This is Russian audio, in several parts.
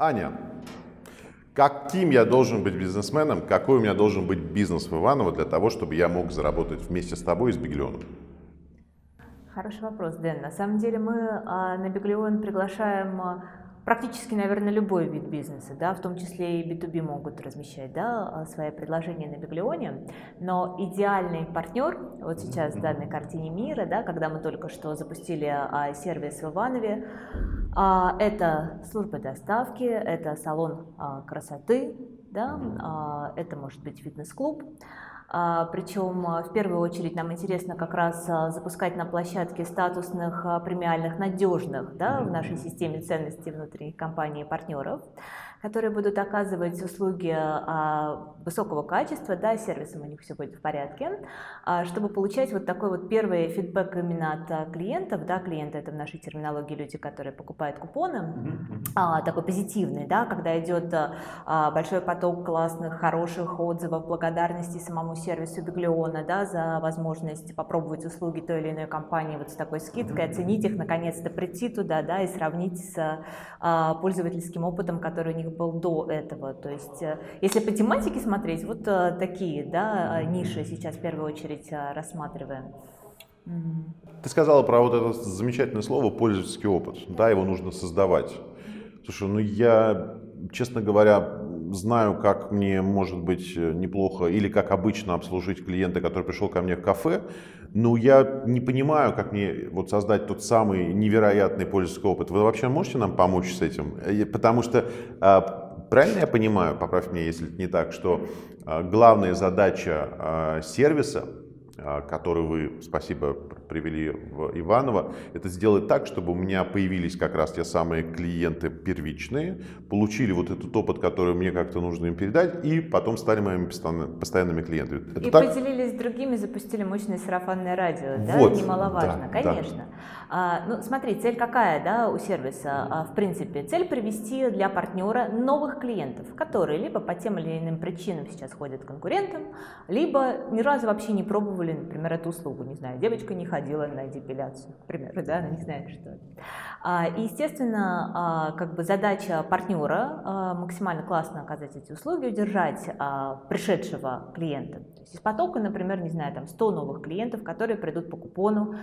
Аня, каким я должен быть бизнесменом, какой у меня должен быть бизнес в Иваново для того, чтобы я мог заработать вместе с тобой и с Беглионом? Хороший вопрос, Дэн. На самом деле мы а, на Беглион приглашаем а, практически, наверное, любой вид бизнеса, да, в том числе и B2B могут размещать да, а, свои предложения на Биглионе, но идеальный партнер, вот сейчас в данной картине мира, да, когда мы только что запустили а, сервис в Иванове, а, это служба доставки, это салон а, красоты, да, а, это может быть фитнес-клуб, Причем а, в первую очередь нам интересно как раз а, запускать на площадке статусных, премиальных, надежных да, в нашей системе ценностей внутренних компаний и партнеров которые будут оказывать услуги а, высокого качества, да, сервисом у них все будет в порядке, а, чтобы получать вот такой вот первый фидбэк именно от а, клиентов, да, клиенты это в нашей терминологии люди, которые покупают купоны, такой позитивный, да, когда идет большой поток классных, хороших отзывов, благодарности самому сервису Биглиона, да, за возможность попробовать услуги той или иной компании вот с такой скидкой, оценить их, наконец-то прийти туда, да, и сравнить с пользовательским опытом, который у них был до этого. То есть, э, если по тематике смотреть, вот э, такие да, ниши сейчас в первую очередь э, рассматриваем. Ты сказала про вот это замечательное слово пользовательский опыт. Да, его нужно создавать. Слушай, ну я, честно говоря, знаю, как мне может быть неплохо или как обычно обслужить клиента, который пришел ко мне в кафе, но я не понимаю, как мне вот создать тот самый невероятный пользовательский опыт. Вы вообще можете нам помочь с этим? Потому что а, правильно я понимаю, поправь меня, если это не так, что а, главная задача а, сервиса который вы, спасибо, привели в Иваново, это сделать так, чтобы у меня появились как раз те самые клиенты первичные, получили вот этот опыт, который мне как-то нужно им передать, и потом стали моими постоянными клиентами. Это и так? поделились с другими, запустили мощное сарафанное радио, да, вот, немаловажно, да, конечно. Да. А, ну, смотри, цель какая, да, у сервиса, а, в принципе, цель привести для партнера новых клиентов, которые либо по тем или иным причинам сейчас ходят к конкурентам, либо ни разу вообще не пробовали пробовали, например, эту услугу, не знаю, девочка не ходила на депиляцию, к примеру, да, она не знает, что это. А, и, естественно, а, как бы задача партнера а, максимально классно оказать эти услуги, удержать пришедшего клиента. То есть из потока, например, не знаю, там 100 новых клиентов, которые придут по купону,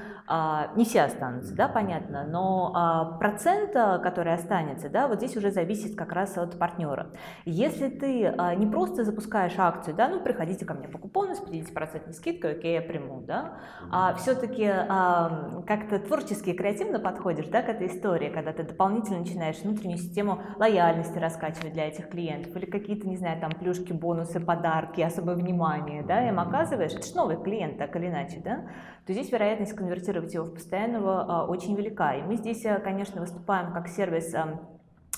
не все останутся, да, понятно, но процент, который останется, да, вот здесь уже зависит как раз от партнера. Если ты не просто запускаешь акцию, да, ну, приходите ко мне по купону с 50% скидкой, окей, я приму, да, а все-таки а, как-то творчески и креативно подходишь, да, к этой истории, когда ты дополнительно начинаешь внутреннюю систему лояльности раскачивать для этих клиентов, или какие-то, не знаю, там плюшки, бонусы, подарки, особое внимание, да, им оказываешь, это же новый клиент, так или иначе, да, то здесь вероятность конвертировать его в постоянного а, очень велика. И мы здесь, э, конечно, выступаем как сервис а,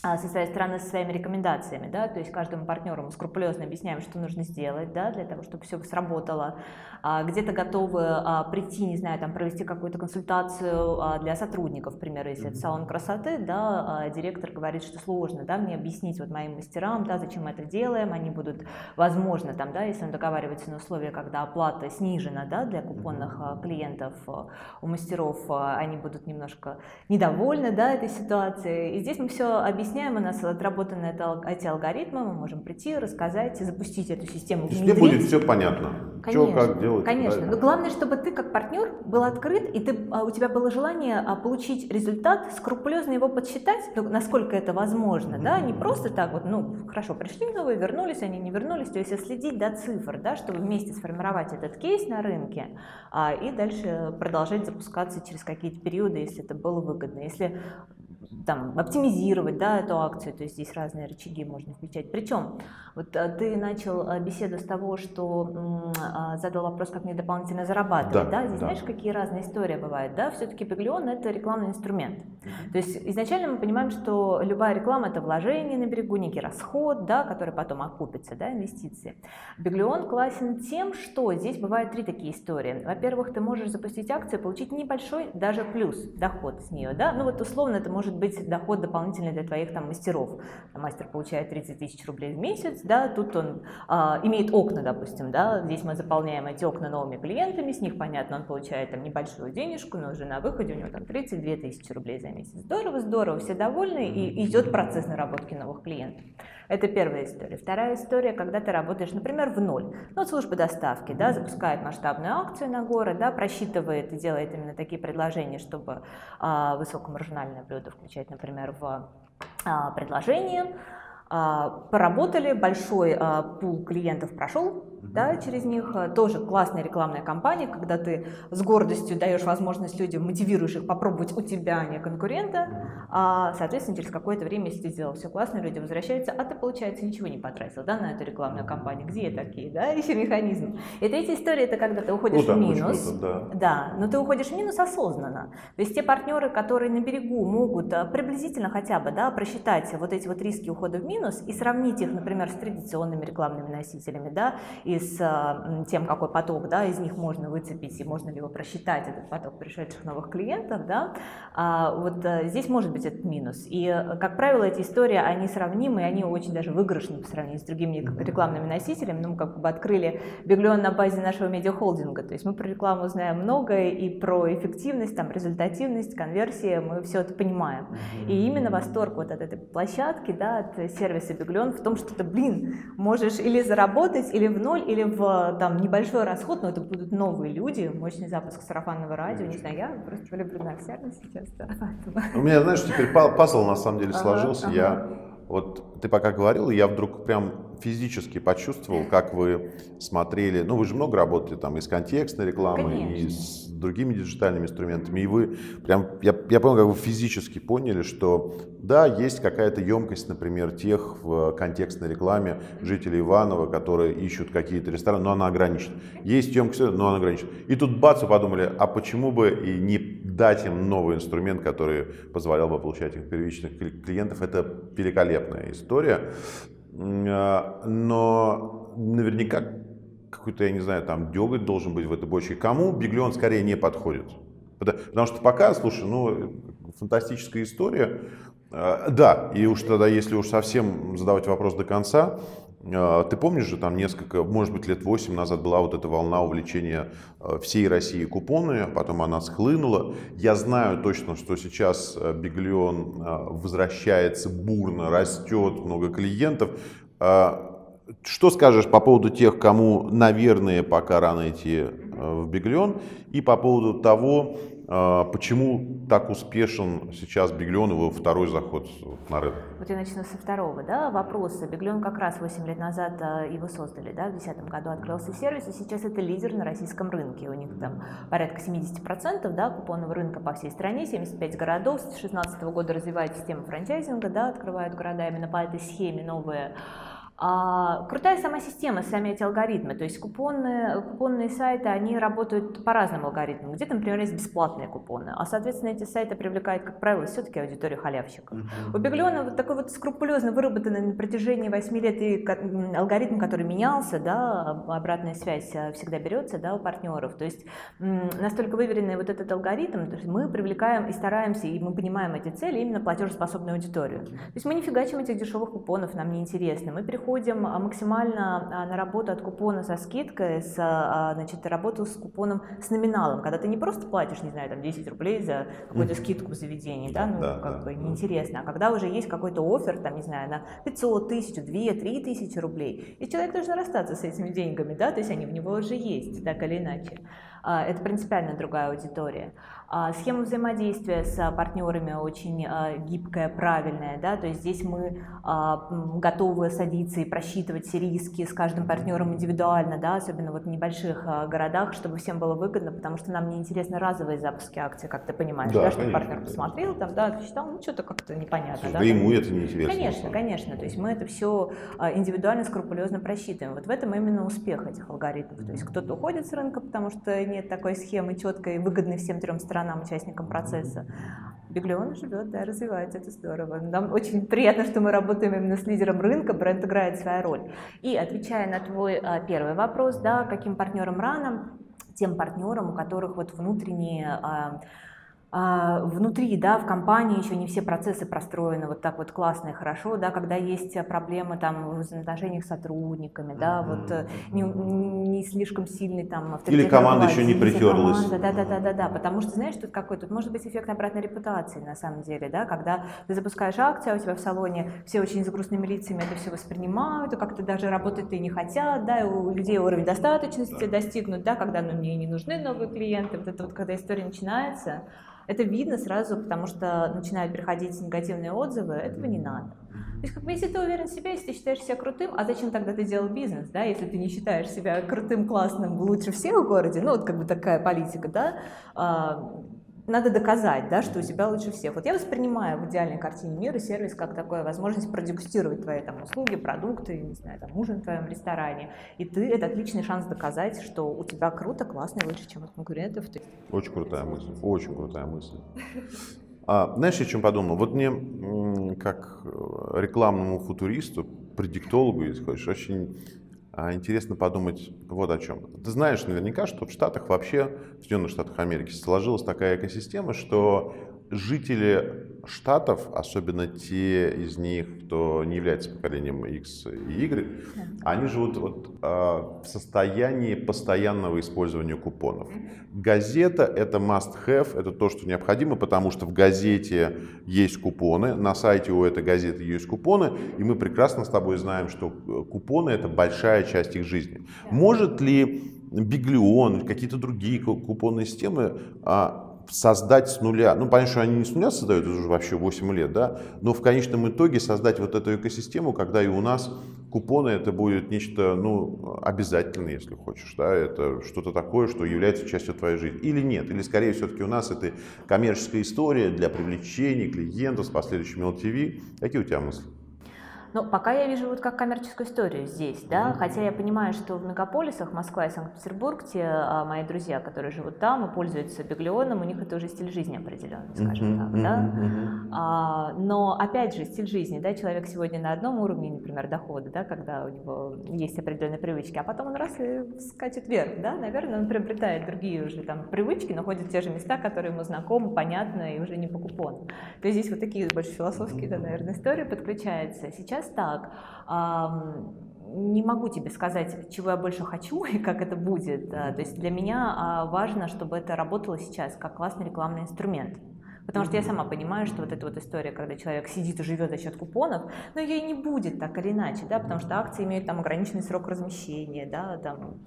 со своей стороны со своими рекомендациями, да, то есть каждому партнеру мы скрупулезно объясняем, что нужно сделать, да, для того, чтобы все сработало. А, где-то готовы а, прийти, не знаю, там провести какую-то консультацию для сотрудников, к примеру, если это салон красоты, да, директор говорит, что сложно, да, мне объяснить вот моим мастерам, да, зачем мы это делаем, они будут, возможно, там, да, если он договаривается на условия, когда оплата снижена, да, для купонных клиентов у мастеров, они будут немножко недовольны, да, этой ситуацией. И здесь мы все объясняем объясняем, у нас отработаны эти алгоритмы, мы можем прийти, рассказать, запустить эту систему. Тебе будет все понятно, конечно, что, как делать. Конечно, но главное, чтобы ты как партнер был открыт, и ты, а, у тебя было желание а, получить результат, скрупулезно его подсчитать, ну, насколько это возможно, mm-hmm. да, не просто так вот, ну, хорошо, пришли новые, вернулись, они не вернулись, то есть следить до цифр, да, чтобы вместе сформировать этот кейс на рынке, а, и дальше продолжать запускаться через какие-то периоды, если это было выгодно. Если там, оптимизировать да, эту акцию, то есть здесь разные рычаги можно включать. Причем, вот а, ты начал а, беседу с того, что а, задал вопрос, как мне дополнительно зарабатывать. Да, да? Здесь да. знаешь, какие разные истории бывают. Да? Все-таки Биглион – это рекламный инструмент. То есть изначально мы понимаем, что любая реклама – это вложение на берегу, некий расход, да, который потом окупится, да, инвестиции. Биглион классен тем, что здесь бывают три такие истории. Во-первых, ты можешь запустить акцию, получить небольшой даже плюс доход с нее. Да? Ну вот условно это может быть доход дополнительный для твоих там мастеров. Мастер получает 30 тысяч рублей в месяц, да, тут он а, имеет окна, допустим, да, здесь мы заполняем эти окна новыми клиентами, с них, понятно, он получает там небольшую денежку, но уже на выходе у него там 32 тысячи рублей за месяц. Здорово, здорово, все довольны, и идет процесс наработки новых клиентов. Это первая история. Вторая история, когда ты работаешь, например, в ноль. Ну, вот служба доставки, да, запускает масштабную акцию на город, да, просчитывает и делает именно такие предложения, чтобы а, высокомаржинальное блюдо включать, например, в а, предложение. А, поработали, большой а, пул клиентов прошел, да, через них. Э, тоже классная рекламная кампания, когда ты с гордостью даешь возможность людям, мотивируешь их попробовать у тебя, а не конкурента. А, соответственно, через какое-то время, если ты сделал все классно, люди возвращаются, а ты, получается, ничего не потратил да, на эту рекламную кампанию. Где такие, да, еще механизм. И третья история, это когда ты уходишь ну, в минус. да. да, но ты уходишь в минус осознанно. То есть те партнеры, которые на берегу могут э, приблизительно хотя бы да, просчитать вот эти вот риски ухода в минус и сравнить их, например, с традиционными рекламными носителями, да, и с а, тем, какой поток да, из них можно выцепить и можно ли его просчитать, этот поток пришедших новых клиентов, да, а вот а, здесь может быть этот минус. И, как правило, эти истории, они сравнимы, и они очень даже выигрышны по сравнению с другими рекламными носителями. Ну, мы как бы открыли Биглион на базе нашего медиахолдинга, то есть мы про рекламу знаем многое, и про эффективность, там, результативность, конверсии, мы все это понимаем. И именно восторг вот от этой площадки, да, от сервиса Биглион в том, что ты, блин, можешь или заработать, или в или в там, небольшой расход, но это будут новые люди, мощный запуск сарафанного радио, не знаю, я просто влюблена в сейчас. Да. У меня, знаешь, теперь пазл на самом деле сложился. Ага, ага. Вот ты пока говорил, я вдруг прям физически почувствовал, как вы смотрели, ну вы же много работали там и с контекстной рекламой, Конечно. и с другими диджитальными инструментами, и вы прям, я, я понял, как вы физически поняли, что да, есть какая-то емкость, например, тех в контекстной рекламе жителей Иванова, которые ищут какие-то рестораны, но она ограничена. Есть емкость, но она ограничена. И тут бац, подумали, а почему бы и не дать им новый инструмент, который позволял бы получать их первичных клиентов, это великолепная история. А, но наверняка какой-то, я не знаю, там деготь должен быть в этой бочке. Кому Биглион скорее не подходит? Потому что пока, слушай, ну, фантастическая история. А, да, и уж тогда, если уж совсем задавать вопрос до конца, а, ты помнишь же, там несколько, может быть, лет 8 назад была вот эта волна увлечения всей России купоны, потом она схлынула. Я знаю точно, что сейчас Биглион возвращается бурно, растет, много клиентов. Что скажешь по поводу тех, кому, наверное, пока рано идти в Биглион, и по поводу того, почему так успешен сейчас Биглион, его второй заход на рынок? Вот я начну со второго, да, вопроса. Биглион как раз 8 лет назад э, его создали, да, в 2010 году открылся сервис, и сейчас это лидер на российском рынке. У них там порядка 70% да, купонного рынка по всей стране, 75 городов, с 2016 года развивает систему франчайзинга, да, открывают города именно по этой схеме новые а, крутая сама система, сами эти алгоритмы. То есть купонные, купонные сайты, они работают по разным алгоритмам. Где-то, например, есть бесплатные купоны, а, соответственно, эти сайты привлекают, как правило, все-таки аудиторию халявщиков. У Биглиона вот такой вот скрупулезно выработанный на протяжении 8 лет и алгоритм, который менялся, да, обратная связь а, всегда берется да, у партнеров. То есть настолько выверенный вот этот алгоритм, то есть мы привлекаем и стараемся, и мы понимаем эти цели именно платежеспособную аудиторию. То есть мы не фигачим этих дешевых купонов, нам не интересно. Мы переходим переходим а, максимально а, на работу от купона со скидкой, с, а, значит, работу с купоном с номиналом, когда ты не просто платишь, не знаю, там 10 рублей за какую-то скидку в заведении, да, ну, да, как да. бы неинтересно, а когда уже есть какой-то офер, там, не знаю, на 500, 1000, 2, 3 тысячи рублей, и человек должен расстаться с этими деньгами, да, то есть они в него уже есть, так или иначе. Это принципиально другая аудитория. А, схема взаимодействия с партнерами очень а, гибкая, правильная, да, то есть здесь мы а, готовы садиться и просчитывать все риски с каждым партнером индивидуально, да, особенно вот в небольших городах, чтобы всем было выгодно, потому что нам не интересны разовые запуски акций, как ты понимаешь, да, да что партнер посмотрел, там, да, посчитал, ну что-то как-то непонятно. Да, да, ему это не интересно. Конечно, конечно, то есть мы это все индивидуально, скрупулезно просчитываем. Вот в этом именно успех этих алгоритмов. То есть кто-то уходит с рынка, потому что нет такой схемы четкой выгодной всем трем сторонам, участникам процесса. Биглион живет, да, развивается, это здорово. Нам очень приятно, что мы работаем именно с лидером рынка, бренд играет свою роль. И отвечая на твой а, первый вопрос, да, каким партнерам рано, тем партнерам, у которых вот внутренние а, внутри, да, в компании еще не все процессы простроены вот так вот классно и хорошо, да, когда есть проблемы там в взаимоотношениях с сотрудниками, да, mm-hmm. вот э, не, не слишком сильный там авторитет. Или команда еще не притерлась. Команда, да, да, да, да, да, потому что знаешь, тут какой тут может быть эффект обратной репутации на самом деле, да, когда ты запускаешь акцию, а у тебя в салоне все очень с грустными лицами это все воспринимают, и как-то даже работать и не хотят, да, и у людей уровень достаточности достигнут, да, когда ну, мне не нужны новые клиенты, вот это вот когда история начинается, это видно сразу, потому что начинают приходить негативные отзывы, этого не надо. То есть, как бы, если ты уверен в себе, если ты считаешь себя крутым, а зачем тогда ты делал бизнес, да, если ты не считаешь себя крутым, классным, лучше всех в городе, ну, вот как бы такая политика, да, а, надо доказать, да, что у тебя лучше всех. Вот я воспринимаю в идеальной картине мира сервис как такое возможность продегустировать твои там услуги, продукты, не знаю, там ужин в твоем ресторане. И ты это отличный шанс доказать, что у тебя круто, классно и лучше, чем у конкурентов. Очень крутая мысль, очень крутая мысль. А, знаешь, о чем подумал? Вот мне, как рекламному футуристу, предиктологу, если хочешь, очень интересно подумать вот о чем. Ты знаешь наверняка, что в Штатах вообще, в Соединенных Штатах Америки, сложилась такая экосистема, что жители штатов, особенно те из них, кто не является поколением X и Y, они живут вот, э, в состоянии постоянного использования купонов. Газета — это must-have, это то, что необходимо, потому что в газете есть купоны, на сайте у этой газеты есть купоны, и мы прекрасно с тобой знаем, что купоны — это большая часть их жизни. Может ли Биглион, какие-то другие купонные системы а, создать с нуля, ну, понятно, что они не с нуля создают, это уже вообще 8 лет, да, но в конечном итоге создать вот эту экосистему, когда и у нас купоны это будет нечто, ну, обязательное, если хочешь, да, это что-то такое, что является частью твоей жизни. Или нет, или скорее все-таки у нас это коммерческая история для привлечения клиентов с последующим LTV. Какие у тебя мысли? Ну, пока я вижу вот как коммерческую историю здесь, да, mm-hmm. хотя я понимаю, что в мегаполисах Москва и Санкт-Петербург, те а, мои друзья, которые живут там и пользуются Биглионом, у них это уже стиль жизни определенный, скажем mm-hmm. так, да. Mm-hmm. А, но опять же, стиль жизни, да, человек сегодня на одном уровне, например, дохода, да, когда у него есть определенные привычки, а потом он раз и скачет вверх, да, наверное, он приобретает другие уже там привычки, находит в те же места, которые ему знакомы, понятны и уже не по купону. То есть здесь вот такие больше философские, да, наверное, истории подключаются. Сейчас сейчас так. Не могу тебе сказать, чего я больше хочу и как это будет. То есть для меня а, важно, чтобы это работало сейчас как классный рекламный инструмент. Потому что я сама понимаю, что вот эта вот история, когда человек сидит и живет за счет купонов, но ей не будет так или иначе, да, потому что акции имеют там ограниченный срок размещения, да, там,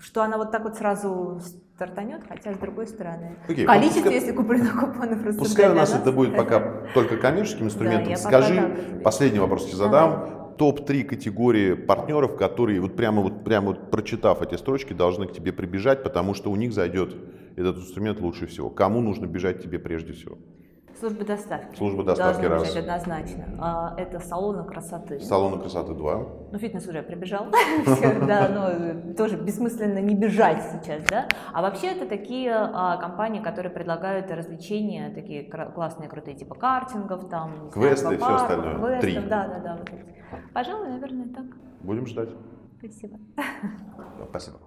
что она вот так вот сразу стартанет, хотя с другой стороны. Okay, Количество, пускай, если куплено купонов просто Пускай у нас это будет пока только коммерческим инструментом. Да, Скажи, последний вопрос тебе задам. Ага. Топ-3 категории партнеров, которые вот прямо вот прямо вот прочитав эти строчки, должны к тебе прибежать, потому что у них зайдет этот инструмент лучше всего. Кому нужно бежать тебе прежде всего? Служба доставки. Служба доставки раз. Однозначно. А, это салоны красоты. Салоны красоты два. Ну, фитнес уже прибежал. Да, но тоже бессмысленно не бежать сейчас, да. А вообще это такие а, компании, которые предлагают развлечения, такие классные, крутые, типа картингов, там. Квесты и все остальное. Три. Да, да, да. Пожалуй, наверное, так. Будем ждать. Спасибо. Спасибо.